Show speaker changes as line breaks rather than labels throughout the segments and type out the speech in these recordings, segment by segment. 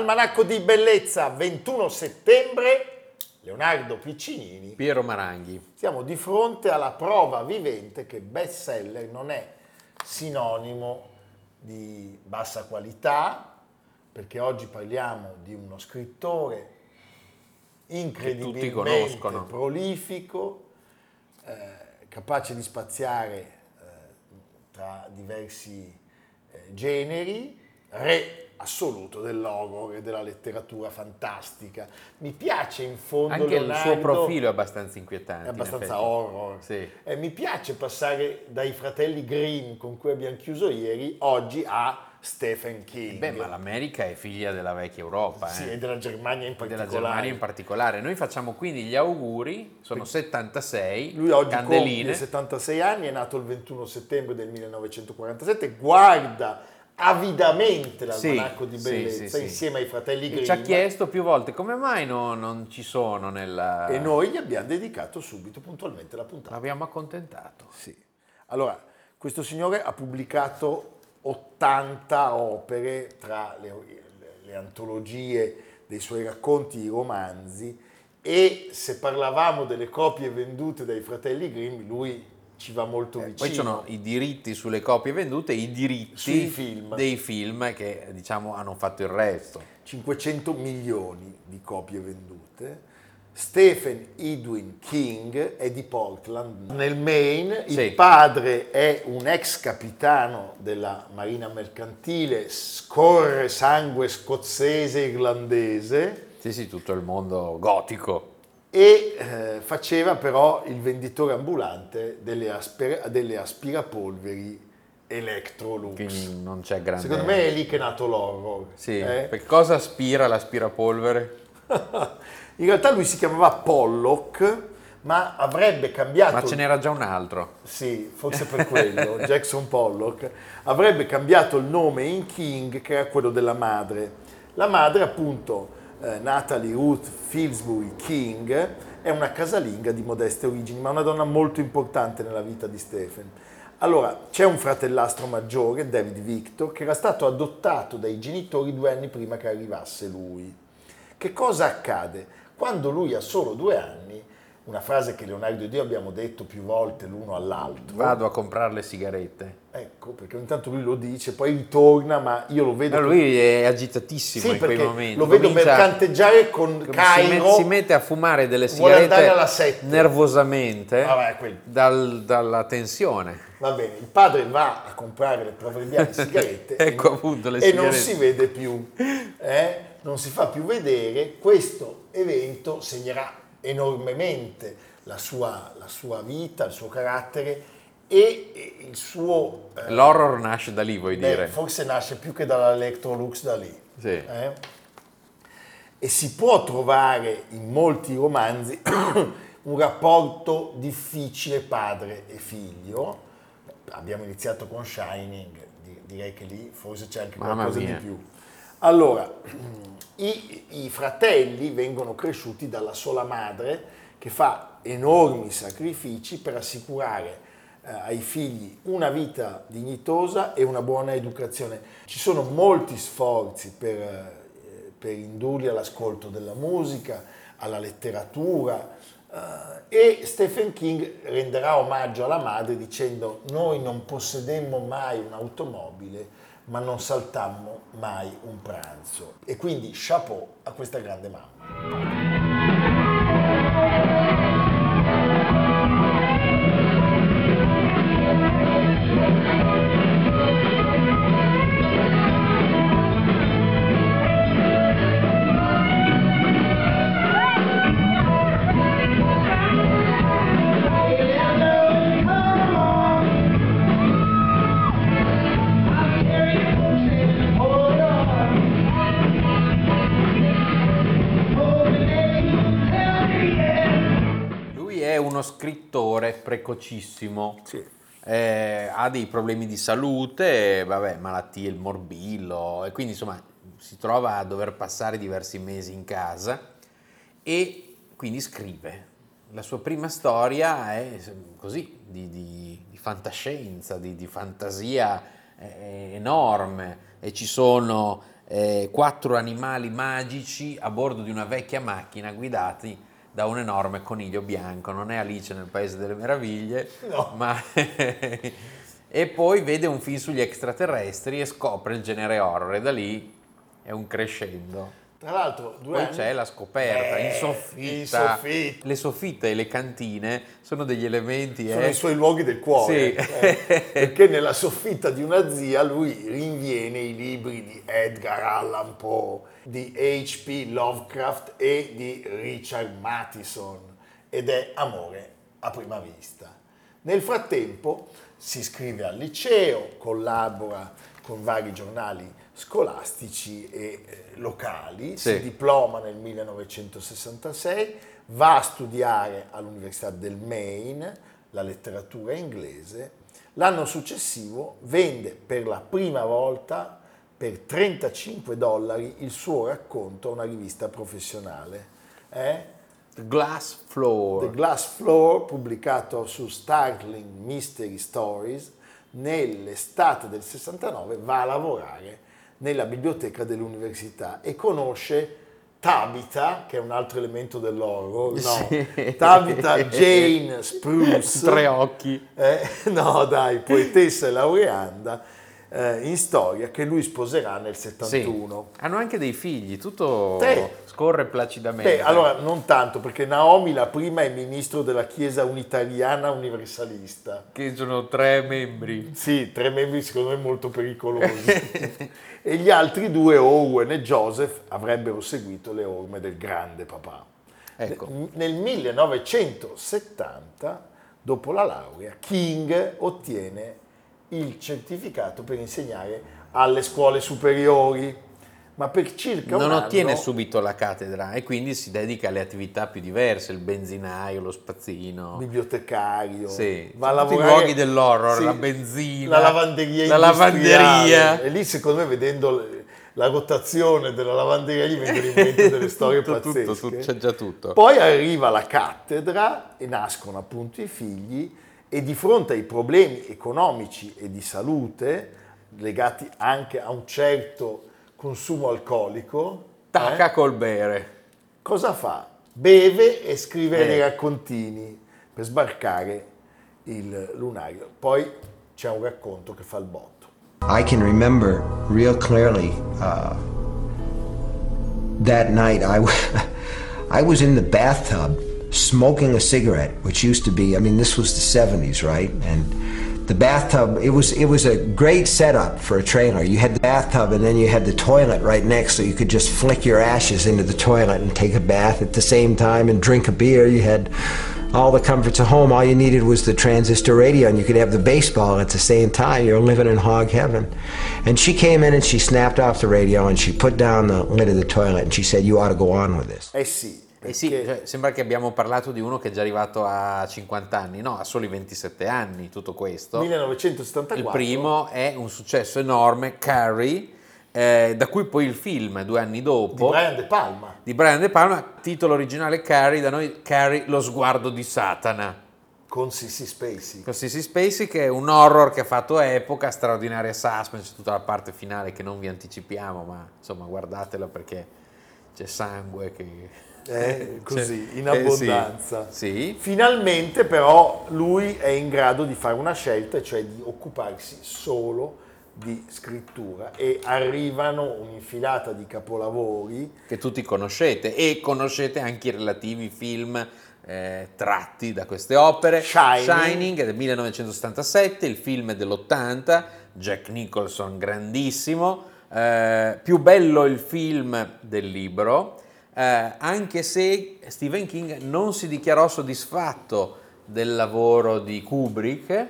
Almanacco di Bellezza, 21 settembre, Leonardo Piccinini.
Piero Maranghi.
Siamo di fronte alla prova vivente che bestseller non è sinonimo di bassa qualità, perché oggi parliamo di uno scrittore incredibilmente prolifico, eh, capace di spaziare eh, tra diversi eh, generi, re assoluto dell'horror e della letteratura fantastica. Mi piace in fondo
Anche il suo
Leonardo-
profilo è abbastanza inquietante.
è
in
abbastanza
effetti.
horror.
Sì.
Eh, mi piace passare dai fratelli Grimm con cui abbiamo chiuso ieri oggi a Stephen King.
Beh, ma l'America è figlia della vecchia Europa,
Sì,
eh.
e della Germania in
della
particolare.
Germania in particolare. Noi facciamo quindi gli auguri, sono 76,
Lui oggi
candeline.
compie 76 anni, è nato il 21 settembre del 1947, guarda avidamente l'almanacco
Sì,
di bellezza
sì, sì.
insieme ai fratelli Grimm.
Ci ha chiesto più volte come mai no- non ci sono nella...
E noi gli abbiamo dedicato subito, puntualmente, la puntata.
L'abbiamo accontentato.
Sì. Allora, questo signore ha pubblicato 80 opere tra le, le antologie dei suoi racconti, i romanzi, e se parlavamo delle copie vendute dai fratelli Grimm, lui ci va molto vicino.
Eh, Poi ci sono i diritti sulle copie vendute e i diritti
film.
dei film che diciamo hanno fatto il resto.
500 milioni di copie vendute. Stephen Edwin King è di Portland, nel Maine. Il
Sì.
padre è un ex capitano della Marina Mercantile, scorre sangue scozzese e irlandese
Sì, sì, tutto il mondo gotico.
E eh, faceva però il venditore ambulante delle, aspira- delle aspirapolveri Electrolux.
Quindi non c'è grande...
Secondo me è lì che è nato l'horror.
Sì,
eh?
per cosa aspira l'aspirapolvere?
In realtà lui si chiamava Pollock, ma avrebbe cambiato.
Ma ce n'era già un altro.
Sì, forse per quello, Jackson Pollock. Avrebbe cambiato il nome in King, che era quello della madre. La madre, appunto, eh, Natalie Ruth Fillsbury King, è una casalinga di modeste origini, ma una donna molto importante nella vita di Stephen. Allora, c'è un fratellastro maggiore, David Victor, che era stato adottato dai genitori due anni prima che arrivasse lui. Che cosa accade? Quando lui ha solo due anni, una frase che Leonardo ed io abbiamo detto più volte l'uno all'altro.
Vado a comprare le sigarette.
Ecco, perché ogni tanto lui lo dice, poi ritorna, ma io lo vedo...
No, lui è agitatissimo
sì,
in quei momenti.
lo vedo
Comincia-
mercanteggiare con
si,
Cairo.
si mette a fumare delle sigarette nervosamente
Vabbè, quello.
dal- dalla tensione.
Va bene, il padre va a comprare le proverbiali sigarette
Ecco
e,
appunto le
e non
sigarette.
si vede più, eh? non si fa più vedere. Questo evento segnerà enormemente la sua, la sua vita, il suo carattere e il suo... eh,
L'horror nasce da lì, vuoi
beh,
dire?
forse nasce più che dall'Electrolux da lì.
Sì.
eh? E si può trovare in molti romanzi un rapporto difficile padre e figlio. Abbiamo iniziato con Shining, di- direi che lì forse c'è anche
Mamma
qualcosa
mia.
di più. Allora, i, i fratelli vengono cresciuti dalla sola madre che fa enormi sacrifici per assicurare eh, ai figli una vita dignitosa e una buona educazione. Ci sono molti sforzi per, eh, per indurli all'ascolto della musica, alla letteratura eh, e Stephen King renderà omaggio alla madre dicendo noi non possedemmo mai un'automobile ma non saltammo mai un pranzo. E quindi chapeau a questa grande mamma.
Scrittore precocissimo.
Sì.
Eh, ha dei problemi di salute, vabbè, malattie, il morbillo, e quindi insomma si trova a dover passare diversi mesi in casa e quindi scrive. La sua prima storia è così, di, di- di fantascienza, di, di fantasia eh, enorme e ci sono eh, quattro animali magici a bordo di una vecchia macchina guidati da un enorme coniglio bianco, non è Alice nel Paese delle Meraviglie,
No.
ma e poi vede un film sugli extraterrestri e scopre il genere horror e da lì è un crescendo.
Tra l'altro, due
Poi
anni-
c'è la scoperta
Eh,
in soffitta.
in soffitta.
Le soffitte e le cantine sono degli elementi
sono
eh,
i suoi luoghi del cuore,
Sì.
eh, perché nella soffitta di una zia lui rinviene i libri di Edgar Allan Poe, di H.P. Lovecraft e di Richard Matheson ed è amore a prima vista. Nel frattempo si iscrive al liceo, collabora con vari giornali scolastici e eh, locali,
Sì.
si diploma nel 1966, va a studiare all'Università del Maine la letteratura inglese. L'anno successivo vende per la prima volta per 35 dollari il suo racconto a una rivista professionale. Eh?
Glass
The
Floor.
Glass Floor, pubblicato su Startling Mystery Stories, nell'estate del 69 va a lavorare nella biblioteca dell'università e conosce Tabitha, che è un altro elemento dell'horror, no,
Sì.
Tabitha Jane Spruce,
Tre occhi.
eh, no dai, poetessa e laureanda eh, in storia che lui sposerà nel
Sì.
71.
Hanno anche dei figli, tutto
Sì.
scorre placidamente.
Beh, allora non tanto, perché Naomi la prima è ministro della Chiesa Unitariana Universalista.
Che sono tre membri.
Sì, tre membri secondo me molto pericolosi. e gli altri due, Owen e Joseph, avrebbero seguito le orme del grande papà.
Ecco.
Ne- Nel 1970, dopo la laurea, King ottiene il certificato per insegnare alle scuole superiori, ma per circa un
Non
anno...
ottiene subito la cattedra e quindi si dedica alle attività più diverse, il benzinaio, lo spazzino.
bibliotecario,
Sì,
va a
tutti i
lavorare
luoghi dell'horror, la benzina,
la lavanderia
la lavanderia.
E lì secondo me vedendo la rotazione della lavanderia gli vengono in mente delle storie
Tutto,
pazzesche.
tutto, tutto, c'è già tutto.
Poi arriva la cattedra e nascono appunto i figli e di fronte ai problemi economici e di salute legati anche a un certo consumo alcolico,
Tacca
eh,
col bere.
cosa fa? Beve e scrive
Eh.
dei raccontini per sbarcare il lunario. Poi c'è un racconto che fa il botto.
I can remember real clearly uh, that night I, w- I was in the bathtub smoking a cigarette, which used to be, I mean, this was the 70s, right? And the bathtub, it was, it was a great setup for a trailer. You had the bathtub and then you had the toilet right next so you could just flick your ashes into the toilet and take a bath at the same time and drink a beer. You had all the comforts of home. All you needed was the transistor radio, and you could have the baseball at the same time. You're living in hog heaven. And she came in and she snapped off the radio and she put down the lid of the toilet and she said, "You ought to go on with this."
Eh sì,
Eh sì,
perché-
cioè, sembra che abbiamo parlato di uno che è già arrivato a 50 anni, no, ha soli 27 anni tutto questo.
1974.
Il primo è un successo enorme, Carrie, eh, da cui poi il film, due anni
di
dopo,
Brian De Palma.
di Brian De Palma, titolo originale Carrie, da noi Carrie, lo sguardo di Satana.
con Sissy Spacey.
Con Sissy Spacey che è un horror che ha fatto epoca, straordinaria suspense, tutta la parte finale che non vi anticipiamo, ma insomma guardatela perché c'è sangue che...
Eh, così,
C'è-
in
eh, sì.
abbondanza.
Sì,
Finalmente però lui è in grado di fare una scelta, cioè di occuparsi solo di scrittura e arrivano un'infilata di capolavori
che tutti conoscete e conoscete anche i relativi film eh, tratti da queste opere.
Shining.
del 1977, il film dell'80, Jack Nicholson grandissimo, eh, più bello il film del libro, eh, anche se Stephen King non si dichiarò soddisfatto del lavoro di Kubrick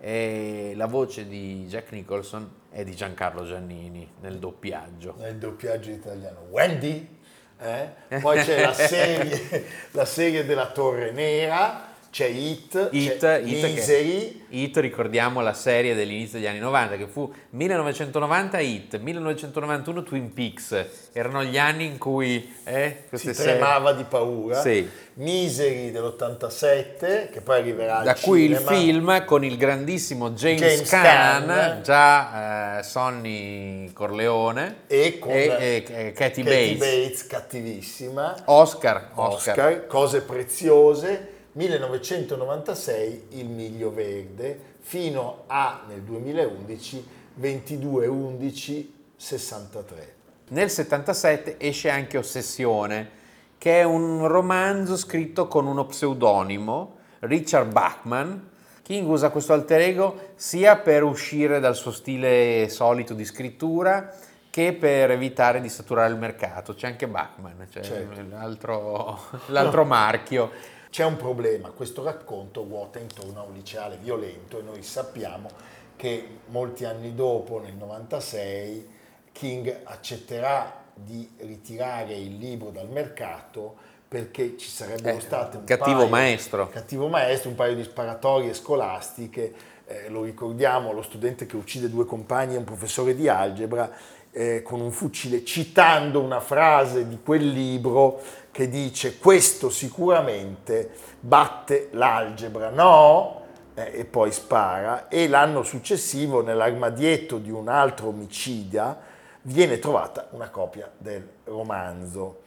e la voce di Jack Nicholson è di Giancarlo Giannini nel doppiaggio.
nel doppiaggio italiano. Wendy, eh? poi c'è la serie, la serie della Torre Nera, c'è Hit,
Hit,
c'è
che-
Misery,
Hit, ricordiamo la serie dell'inizio degli anni 90 che fu 1990 Hit, 1991 Twin Peaks, erano gli anni in cui eh,
si
serie-
tremava di paura,
Sì.
Misery dell'87, che poi arriverà
da cui il
cinema.
film con il grandissimo James,
James
Caan,
Caan.
già eh, Sonny Corleone
e con
e, e- e Kathy
Kathy
Bates.
cattivissima,
Oscar, Oscar.
Oscar, Cose preziose, 1996 Il miglio verde, fino a nel 2011 22 11 63.
Nel 77 esce anche Ossessione, che è un romanzo scritto con uno pseudonimo, Richard Bachman. King usa questo alter ego sia per uscire dal suo stile solito di scrittura che per evitare di saturare il mercato. C'è anche Bachman, cioè
Certo.
l'altro, l'altro marchio.
C'è un problema, questo racconto ruota intorno a un liceale violento e noi sappiamo che molti anni dopo, nel 96, King accetterà di ritirare il libro dal mercato perché ci sarebbero
Eh,
state un
cattivo
paio-
maestro.
cattivo maestro, un paio di sparatorie scolastiche, eh, lo ricordiamo, lo studente che uccide due compagni è un professore di algebra eh, con un fucile, citando una frase di quel libro che dice questo sicuramente batte l'algebra, no? Eh, e poi spara e l'anno successivo nell'armadietto di un altro omicida viene trovata una copia del romanzo.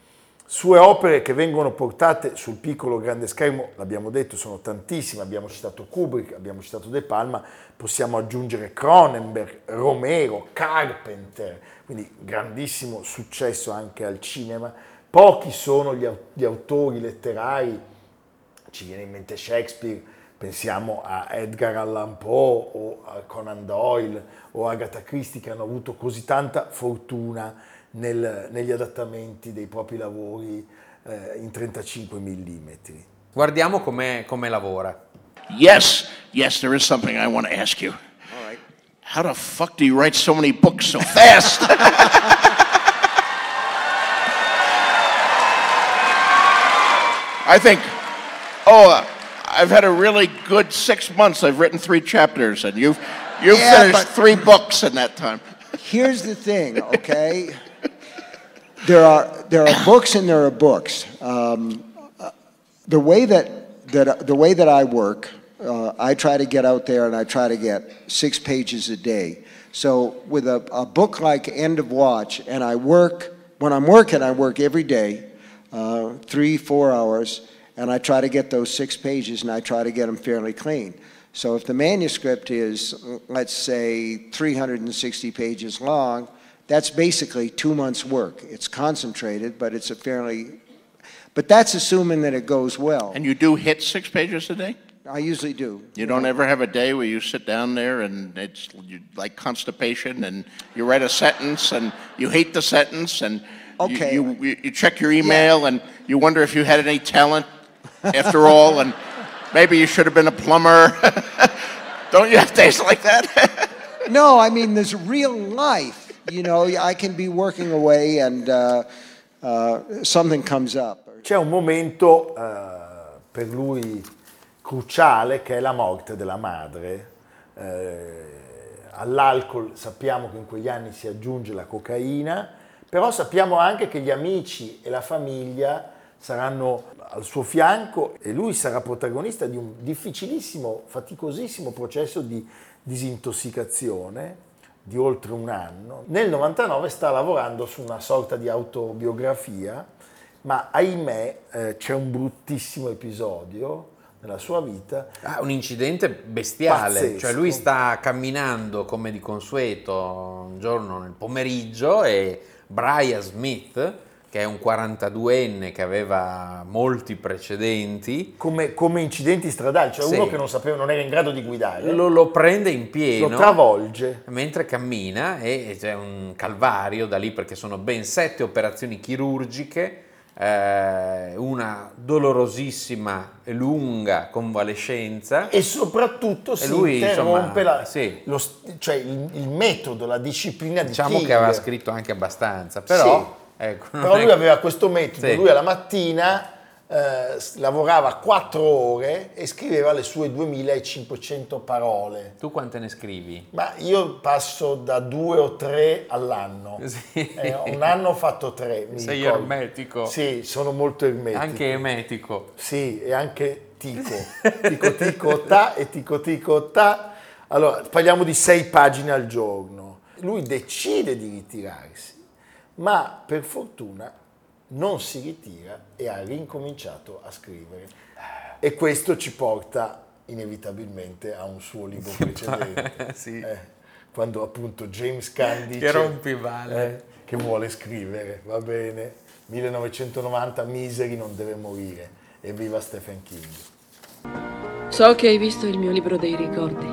Sue opere che vengono portate sul piccolo grande schermo, l'abbiamo detto, sono tantissime, abbiamo citato Kubrick, abbiamo citato De Palma, possiamo aggiungere Cronenberg, Romero, Carpenter, quindi grandissimo successo anche al cinema. Pochi sono gli, gli autori letterari, ci viene in mente Shakespeare, pensiamo a Edgar Allan Poe o a Conan Doyle o Agatha Christie che hanno avuto così tanta fortuna nel- negli adattamenti dei propri lavori eh, in 35 mm.
Guardiamo come, come lavora.
Yes, yes, there is something I want to ask you.
All right.
How the fuck do you write so many books so fast? I think, oh, uh, I've had a really good six months. I've written three chapters, and you've you've
Yeah,
finished three books in that time.
Here's the thing, okay? there are there are books and there are books. Um, the way that that the way that I work, uh, I try to get out there and I try to get six pages a day. So with a, a book like End of Watch, and I work when I'm working, I work every day, uh, three four hours, and I try to get those six pages and I try to get them fairly clean. So if the manuscript is, let's say, 360 pages long, that's basically two months' work. It's concentrated, but it's a fairly, but that's assuming that it goes well.
And you do hit six pages a day.
I usually do.
You don't ever have a day where you sit down there and it's you, like constipation and you write a sentence and you hate the sentence and you-
Okay.
you, you, you check your email and you wonder if you had any talent after all and maybe you should have been a plumber. don't you have days like that?
No, I mean, there's real life. You know, I can be working away and uh, uh, something comes up.
C'è un momento eh, per lui cruciale che è la morte della madre. Eh, all'alcol sappiamo che in quegli anni si aggiunge la cocaina, però sappiamo anche che gli amici e la famiglia saranno al suo fianco e lui sarà protagonista di un difficilissimo, faticosissimo processo di disintossicazione di oltre un anno. Nel 99 sta lavorando su una sorta di autobiografia, ma ahimè eh, c'è un bruttissimo episodio nella sua vita.
Ah, un incidente bestiale,
Pazzesco.
cioè lui sta camminando come di consueto un giorno nel pomeriggio e Brian Smith, che è un 42enne che aveva molti precedenti,
Come, come incidenti stradali, cioè
Sì.
uno che non sapeva, non era in grado di guidare,
lo, lo prende in pieno.
lo travolge.
mentre cammina e c'è un calvario da lì perché sono ben sette operazioni chirurgiche, eh, una dolorosissima e lunga convalescenza.
E soprattutto si
lui,
interrompe
insomma,
la-
sì.
lo cioè il, il metodo, la disciplina di
Diciamo
King.
che aveva scritto anche abbastanza, però... ecco,
Però
è-
lui aveva questo metodo,
Sì.
lui alla mattina eh, lavorava 4 ore e scriveva le sue 2500 parole.
Tu quante ne scrivi?
Ma io passo da due o tre all'anno.
Sì.
Eh, un anno ho fatto tre. mi
Sei
ricordo.
ermetico.
Sì, sono molto ermetico.
Anche emetico.
Sì, e anche tico. Tico tico ta e tico tico ta. Allora, parliamo di sei pagine al giorno. Lui decide di ritirarsi, ma per fortuna non si ritira e ha ricominciato a scrivere. E questo ci porta inevitabilmente a un suo libro precedente.
Sì.
Eh, quando appunto James Caan dice
Che rompivalle.
eh, che vuole scrivere, va bene. 1990 Misery non deve morire. Evviva Stephen King.
So che hai visto il mio libro dei ricordi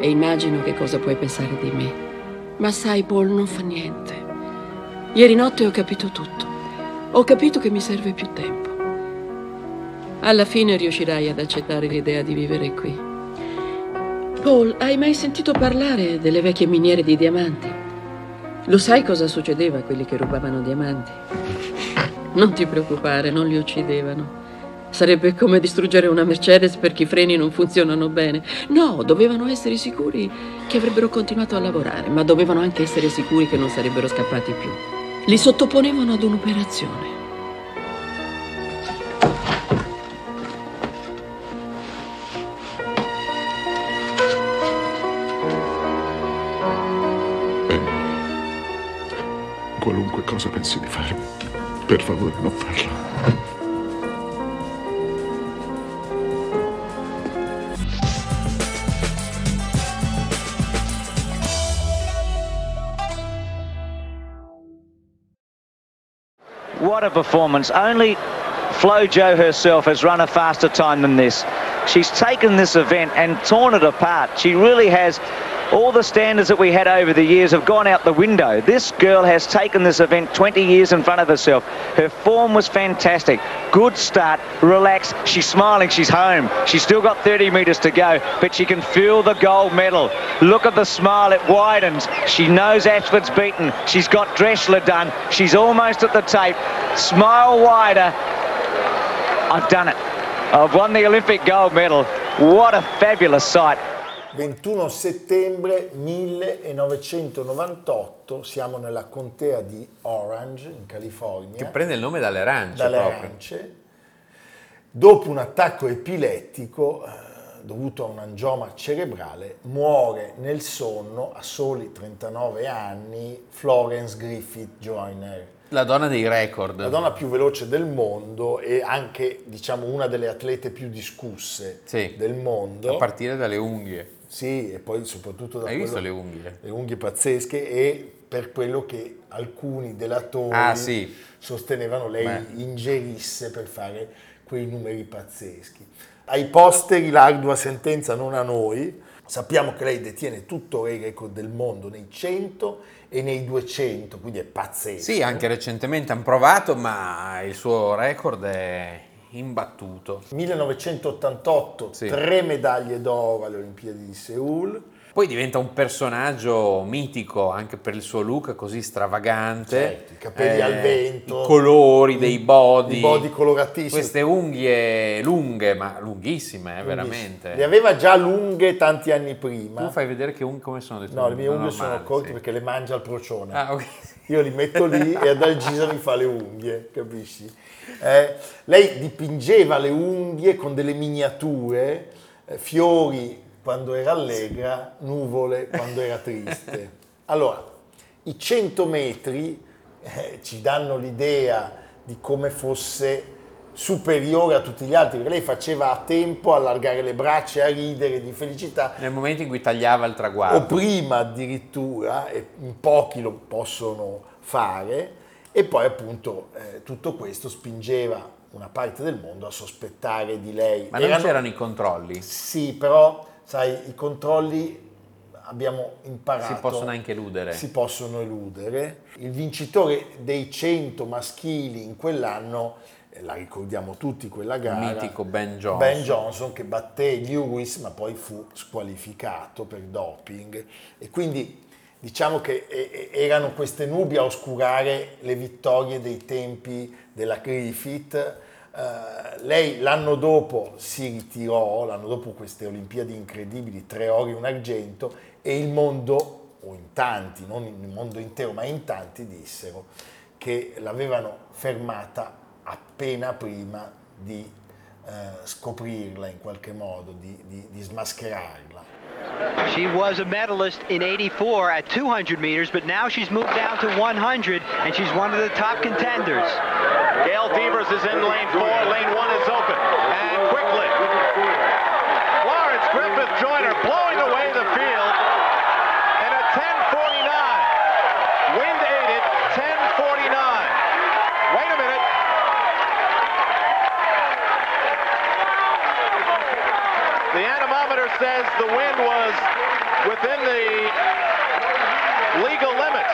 e immagino che cosa puoi pensare di me. Ma sai, Paul, non fa niente. Ieri notte ho capito tutto. Ho capito che mi serve più tempo. Alla fine riuscirai ad accettare l'idea di vivere qui. Paul, hai mai sentito parlare delle vecchie miniere di diamanti? Lo sai cosa succedeva a quelli che rubavano diamanti? Non ti preoccupare, non li uccidevano. Sarebbe come distruggere una Mercedes perché i freni non funzionano bene. No, dovevano essere sicuri che avrebbero continuato a lavorare, ma dovevano anche essere sicuri che non sarebbero scappati più. Li sottoponevano ad un'operazione.
Qualunque cosa pensi di fare, per favore non farlo.
What a performance. Only Flo Jo herself has run a faster time than this. She's taken this event and torn it apart. She really has. All the standards that we had over the years have gone out the window. This girl has taken this event 20 years in front of herself. Her form was fantastic. Good start, relax. She's smiling, she's home. She's still got 30 metres to go, but she can feel the gold medal. Look at the smile, it widens. She knows Ashford's beaten. She's got Dressler done. She's almost at the tape. Smile wider. I've done it. I've won the Olympic gold medal. What a fabulous sight.
21 settembre 1998, siamo nella contea di Orange, in California.
Che prende il nome dalle arance
dalle
proprio.
arance. Dopo un attacco epilettico eh, dovuto a un angioma cerebrale, muore nel sonno a soli 39 anni Florence Griffith Joyner,
La donna dei record.
la donna più veloce del mondo e anche diciamo una delle atlete più discusse
Sì.
del mondo.
A partire dalle unghie.
Sì, e poi soprattutto da
Hai visto
quello-
le unghie?
le unghie pazzesche e per quello che alcuni delatori
Ah, sì.
sostenevano lei
Beh.
ingerisse per fare quei numeri pazzeschi. Ai posteri l'ardua sentenza non a noi, sappiamo che lei detiene tutto il record del mondo nei 100 e nei 200, quindi è pazzesco.
Sì, anche recentemente hanno provato, ma il suo record è imbattuto.
1988,
Sì.
tre medaglie d'oro alle Olimpiadi di Seoul.
Poi diventa un personaggio mitico anche per il suo look così stravagante. Eh,
Certo, i capelli al vento.
I colori dei body.
I body coloratissimi.
Queste unghie lunghe, ma lunghissime, eh, veramente.
Le aveva già lunghe tanti anni prima.
Tu fai vedere che unghie come sono le tue
No, le mie unghie sono corte
sì.
perché le mangia il procione.
Ah, ok.
Io li metto lì e ad Algisa mi fa le unghie, capisci? Eh, lei dipingeva le unghie con delle miniature, eh, fiori quando era allegra, nuvole quando era triste. Allora, i 100 metri eh, ci danno l'idea di come fosse superiore a tutti gli altri, perché lei faceva a tempo a allargare le braccia e a ridere di felicità.
Nel momento in cui tagliava il traguardo.
O prima addirittura, e in pochi lo possono fare, e poi appunto eh, tutto questo spingeva una parte del mondo a sospettare di lei.
Ma non
Erano-
c'erano i controlli?
Sì, però sai, i controlli abbiamo imparato.
Si possono anche eludere.
Si possono eludere. Il vincitore dei 100 maschili in quell'anno, la ricordiamo tutti quella gara,
mitico Ben Johnson.
Ben Johnson che batté Lewis ma poi fu squalificato per doping e quindi diciamo che eh, eh, erano queste nubi a oscurare le vittorie dei tempi della Griffith. Eh, lei l'anno dopo si ritirò, l'anno dopo queste Olimpiadi incredibili, tre ori e un argento, e il mondo, o in tanti, non il mondo intero, ma in tanti dissero che l'avevano fermata appena prima di eh, scoprirla in qualche modo, di, di- di smascherarla.
She was a medalist in 84 at 200 meters, but now she's moved down to 100, and she's one of the top contenders.
Gail Devers is in lane four. Lane one is open. And quickly, Lawrence Griffith Joyner blowing away the field. And a 1049. Wind aided 1049. Wait a minute. The anemometer says the wind was within the legal limits.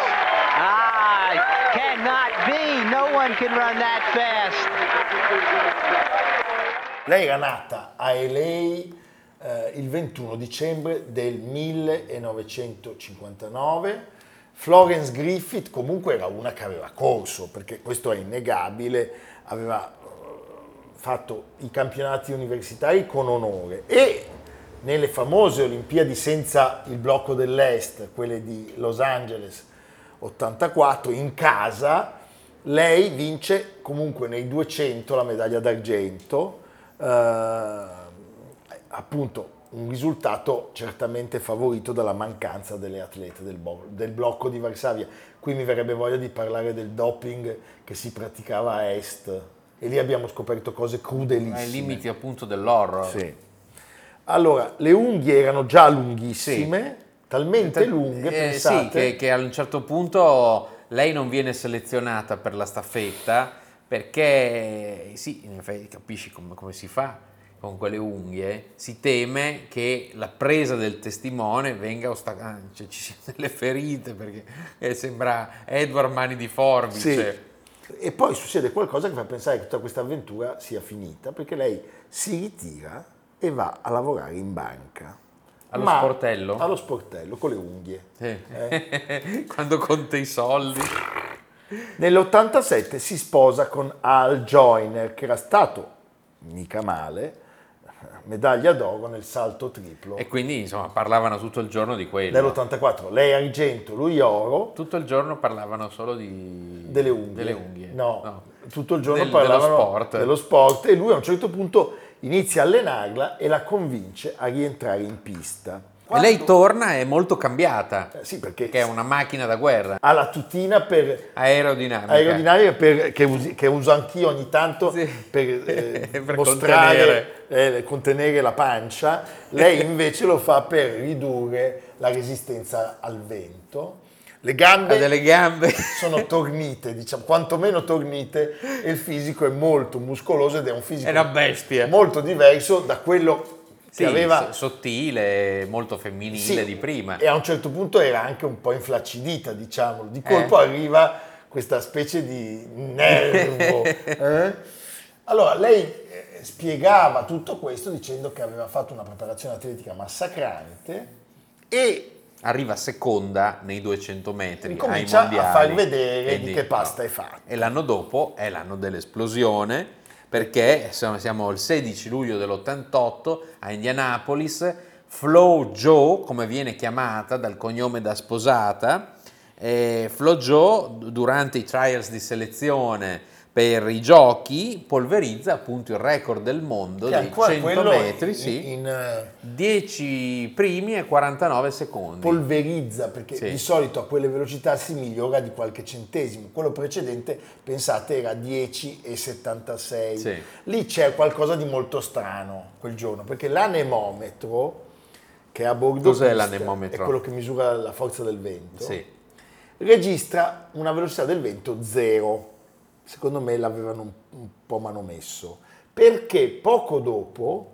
Ah, cannot be. No one can run that fast.
Lei era nata a LA eh, il 21 dicembre del 1959. Florence Griffith comunque era una che aveva corso, perché questo è innegabile, aveva eh, fatto i campionati universitari con onore e nelle famose Olimpiadi senza il blocco dell'Est, quelle di Los Angeles 84, in casa, lei vince comunque nei 200 la medaglia d'argento, eh, appunto un risultato certamente favorito dalla mancanza delle atlete del, bo- del blocco di Varsavia. Qui mi verrebbe voglia di parlare del doping che si praticava a est e lì abbiamo scoperto cose crudelissime.
Ai limiti appunto dell'horror.
Sì. Allora, le unghie erano già lunghissime, talmente lunghe,
Eh,
pensate,
sì, che, che a un certo punto lei non viene selezionata per la staffetta perché, sì, in effetti capisci come, come si fa con quelle unghie, si teme che la presa del testimone venga ostacata, cioè ci siano delle ferite perché eh, sembra Edward Mani di Forbice.
Sì. E poi succede qualcosa che fa pensare che tutta questa avventura sia finita, perché lei si ritira e va a lavorare in banca.
Allo
Ma-
sportello?
Allo sportello, con le unghie.
Sì.
Eh.
Quando conta i soldi.
Nell'87 si sposa con Al Joyner, che era stato, mica male, medaglia d'oro nel salto triplo.
E quindi insomma parlavano tutto il giorno di quello.
Nell'84 lei argento, lui oro.
Tutto il giorno parlavano solo di...
delle unghie.
Delle unghie.
No, tutto il giorno
Del-
parlavano
dello sport.
dello sport e lui a un certo punto inizia a allenarla e la convince a rientrare in pista.
E lei torna e è molto cambiata.
Eh, sì, perché
è una macchina da guerra.
ha la tutina per
Aerodinamica.
aerodinamica per- che, usi- che uso anch'io ogni tanto per, eh,
Per
mostrare, eh, contenere la pancia. Lei invece lo fa per ridurre la resistenza al vento. Le gambe,
Ha delle gambe.
sono tornite, diciamo, quantomeno tornite, e il fisico è molto muscoloso ed è un fisico
È
molto diverso da quello
Sì,
che aveva
so- sottile, molto femminile
Sì,
di prima.
E a un certo punto era anche un po' inflaccidita, diciamolo. Di colpo
Eh.
arriva questa specie di nervo. eh? Allora, lei eh, spiegava tutto questo dicendo che aveva fatto una preparazione atletica massacrante e
Arriva seconda nei 200 metri
comincia a far vedere di che pasta è fatta.
E l'anno dopo è l'anno dell'esplosione, perché siamo, il 16 luglio dell'88 a Indianapolis, Flo Jo, come viene chiamata dal cognome da sposata, eh, Flo Jo d- durante i trials di selezione per i giochi polverizza appunto il record del mondo
Che
dei
ancora
100
quello
metri,
in-
sì.
in, eh,
10 primi e 49 secondi.
polverizza perché
Sì.
di solito a quelle velocità si migliora di qualche centesimo. Quello precedente, pensate, era 10,76.
Sì.
Lì c'è qualcosa di molto strano quel giorno perché l'anemometro che è a bordo
Cos'è l'anemometro?
È quello che misura la forza del vento. Registra una velocità del vento zero. Secondo me l'avevano un, un po' manomesso. Perché poco dopo,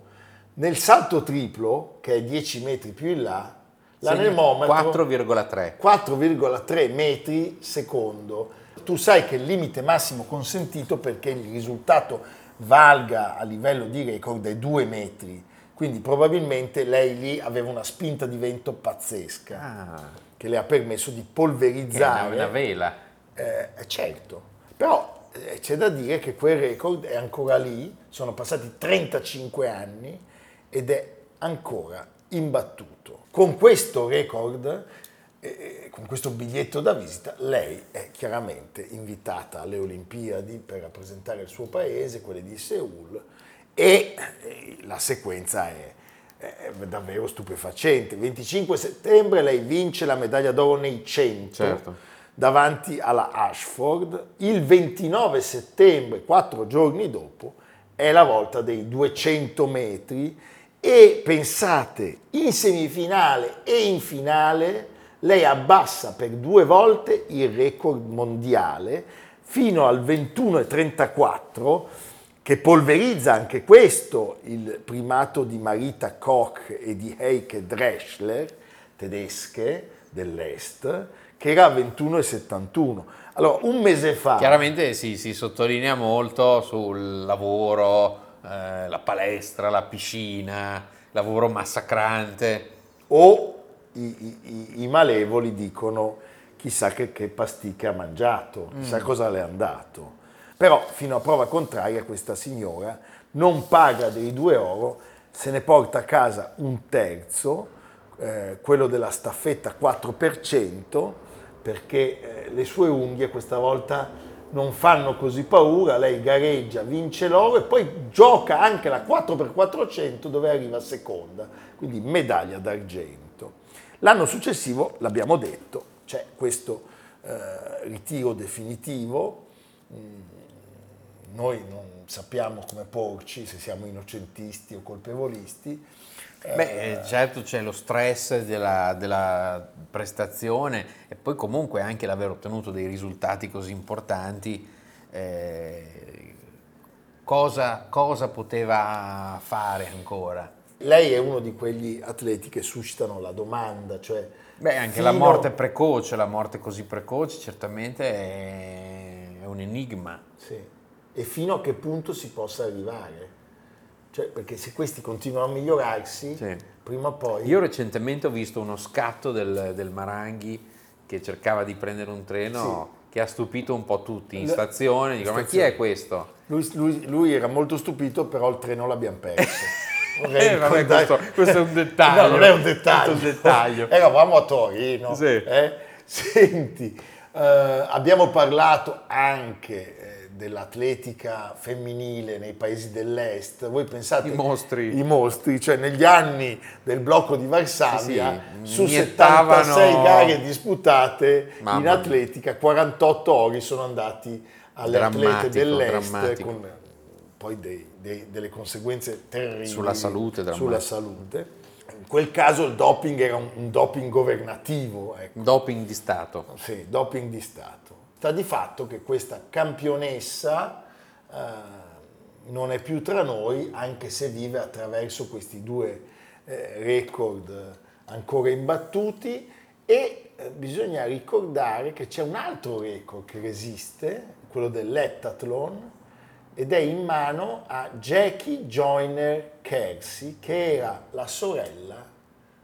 nel salto triplo, che è 10 metri più in là, l'anemometro
4,3.
4,3 metri secondo. Tu sai che il limite massimo consentito perché il risultato valga a livello di record è 2 metri. Quindi probabilmente lei lì aveva una spinta di vento pazzesca
Ah,
che le ha permesso di
che è una,
polverizzare.
vela.
Eh, certo, però eh, c'è da dire che quel record è ancora lì, sono passati 35 anni ed è ancora imbattuto. Con questo record, eh, con questo biglietto da visita, lei è chiaramente invitata alle Olimpiadi per rappresentare il suo paese, quelle di Seoul, e eh, la sequenza è, è davvero stupefacente. 25 settembre lei vince la medaglia d'oro nei 100
Certo.
Davanti alla Ashford. Il 29 settembre, quattro giorni dopo, è la volta dei 200 metri e pensate, in semifinale e in finale lei abbassa per due volte il record mondiale fino al 21,34 che polverizza anche questo il primato di Marita Koch e di Heike Dreschler, tedesche dell'Est, che era a 21,71. Allora, un mese fa...
Chiaramente si, si sottolinea molto sul lavoro, eh, la palestra, la piscina, lavoro massacrante.
o i, i- i- malevoli dicono chissà che, che pasticche ha mangiato, chissà
Mm.
cosa le è andato. Però fino a prova contraria questa signora non paga dei due euro, se ne porta a casa un terzo, eh, quello della staffetta 4%, perché eh, le sue unghie questa volta non fanno così paura, lei gareggia, vince l'oro e poi gioca anche la 4x400 dove arriva seconda, quindi medaglia d'argento. L'anno successivo, l'abbiamo detto, c'è questo eh, ritiro definitivo, Mm, noi non sappiamo come porci, se siamo innocentisti o colpevolisti. Eh,
Beh, certo c'è lo stress della, della prestazione e poi comunque anche l'aver ottenuto dei risultati così importanti. eh, cosa, cosa poteva fare ancora?
lei è uno di quegli atleti che suscitano la domanda, cioè...
Beh, anche la morte precoce, la morte così precoce certamente è, è un enigma.
Sì. E fino a che punto si possa arrivare? Cioè, perché se questi continuano a migliorarsi,
Sì.
prima o poi...
Io recentemente ho visto uno scatto del, del Maranghi che cercava di prendere un treno che ha stupito un po' tutti in
Le-
stazione. Dico, ma chi è questo?
Lui, lui- lui era molto stupito, però il treno l'abbiamo perso.
Eh, vabbè, questo- questo è un dettaglio.
No, non è un dettaglio.
È un dettaglio.
Eravamo a Torino.
Sì.
eh? Senti, eh, abbiamo parlato anche dell'atletica femminile nei paesi dell'est. Voi pensate...
I mostri.
I mostri, cioè negli anni del blocco di Varsavia,
Sì, sì,
su
iniettavano-
76 gare disputate
Mamma
in atletica, 48 ori sono andati alle atlete
Drammatico,
dell'est
drammatico.
con poi dei- dei- delle conseguenze terribili
Sulla salute, drammatico.
sulla salute. In quel caso il doping era un, un doping governativo, ecco.
Doping di Stato.
Sì, doping di Stato. Sta di fatto che questa campionessa eh, non è più tra noi, anche se vive attraverso questi due eh, record ancora imbattuti. E eh, bisogna ricordare che c'è un altro record che resiste, quello dell'heptathlon, ed è in mano a Jackie Joyner Kersey, che era la sorella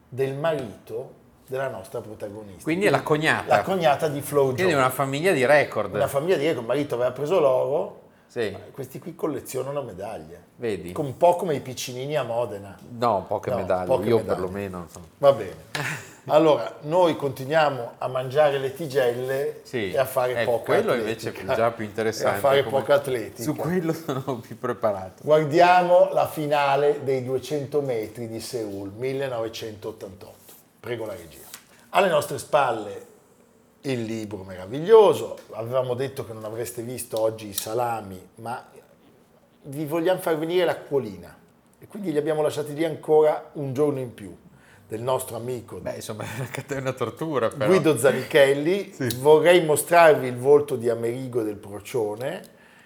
del marito della nostra protagonista.
Quindi è la cognata.
La cognata di Flo
Quindi è
Jones.
una famiglia di record.
Una famiglia di il marito aveva preso l'oro,
Sì,
ma questi qui collezionano medaglie.
vedi?
Un po' come i piccinini a Modena.
No, poche
No,
medaglie,
poche
io
medaglie.
perlomeno. insomma.
Va bene. Allora, noi continuiamo a mangiare le tigelle
Sì,
e a fare
ecco,
poca
quello
atletica.
invece è già più interessante.
A fare poca atletica.
Su quello sono più preparato.
Guardiamo la finale dei 200 metri di Seoul 1988. Prego la regia. Alle nostre spalle il libro meraviglioso. Avevamo detto che non avreste visto oggi i salami, ma vi vogliamo far venire l'acquolina. E quindi li abbiamo lasciati lì ancora un giorno in più del nostro amico
Beh, insomma, è una tortura però.
Guido Zanichelli. Vorrei mostrarvi il volto di Amerigo del Procione,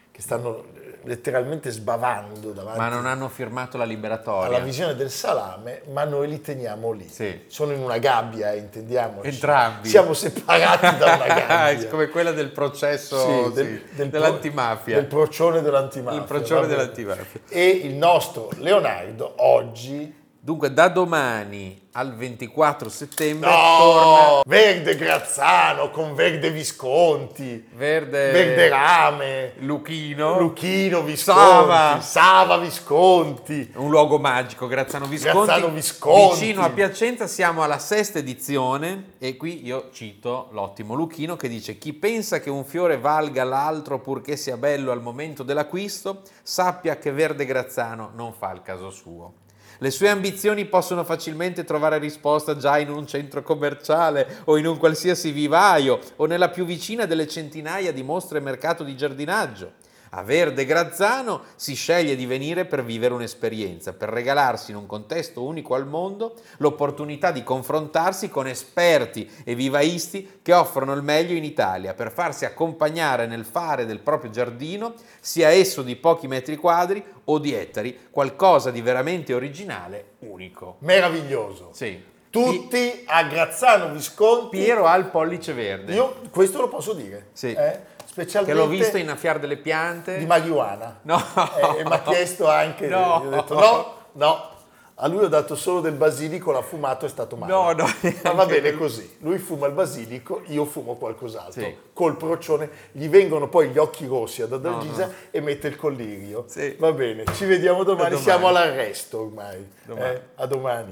che stanno letteralmente sbavando davanti
Ma non hanno firmato la liberatoria.
alla visione del salame, ma noi li teniamo lì.
Sì.
Sono in una gabbia, eh, intendiamoci.
Entrambi.
Siamo separati da una gabbia.
Come quella del processo
Sì,
sì,
del- del pro-
dell'antimafia.
Del procione dell'antimafia.
Il procione dell'antimafia.
E il nostro Leonardo oggi...
Dunque, da domani al 24 settembre
No!
torna
Verde Grazzano con Verde Visconti.
Verde,
Verde Rame.
Luchino,
Luchino Visconti.
Sava.
Sava Visconti.
un luogo magico, Grazzano Visconti.
Grazzano Visconti.
Vicino a Piacenza siamo alla sesta edizione e qui io cito l'ottimo Luchino che dice chi pensa che un fiore valga l'altro purché sia bello al momento dell'acquisto, sappia che Verde Grazzano non fa il caso suo. Le sue ambizioni possono facilmente trovare risposta già in un centro commerciale o in un qualsiasi vivaio o nella più vicina delle centinaia di mostre mercato di giardinaggio. A Verde Grazzano si sceglie di venire per vivere un'esperienza, per regalarsi in un contesto unico al mondo l'opportunità di confrontarsi con esperti e vivaisti che offrono il meglio in Italia, per farsi accompagnare nel fare del proprio giardino, sia esso di pochi metri quadri o di ettari, qualcosa di veramente originale, unico.
Meraviglioso.
Sì.
Tutti a Grazzano Visconti.
Piero ha il pollice verde.
Io questo lo posso dire.
Sì.
eh? Specialmente
Che l'ho visto innaffiare delle piante.
di marijuana.
No.
Eh, e mi ha chiesto anche...
No.
ho detto no, no. A lui ho dato solo del basilico, l'ha fumato, è stato male.
No, no,
Ma va bene così. Lui fuma il basilico, io fumo qualcos'altro.
Sì.
Col procione gli vengono poi gli occhi rossi ad Adalgisa
no.
e mette il collirio.
Sì.
Va bene, ci vediamo domani.
domani.
Siamo all'arresto ormai.
Domani.
Eh, a domani.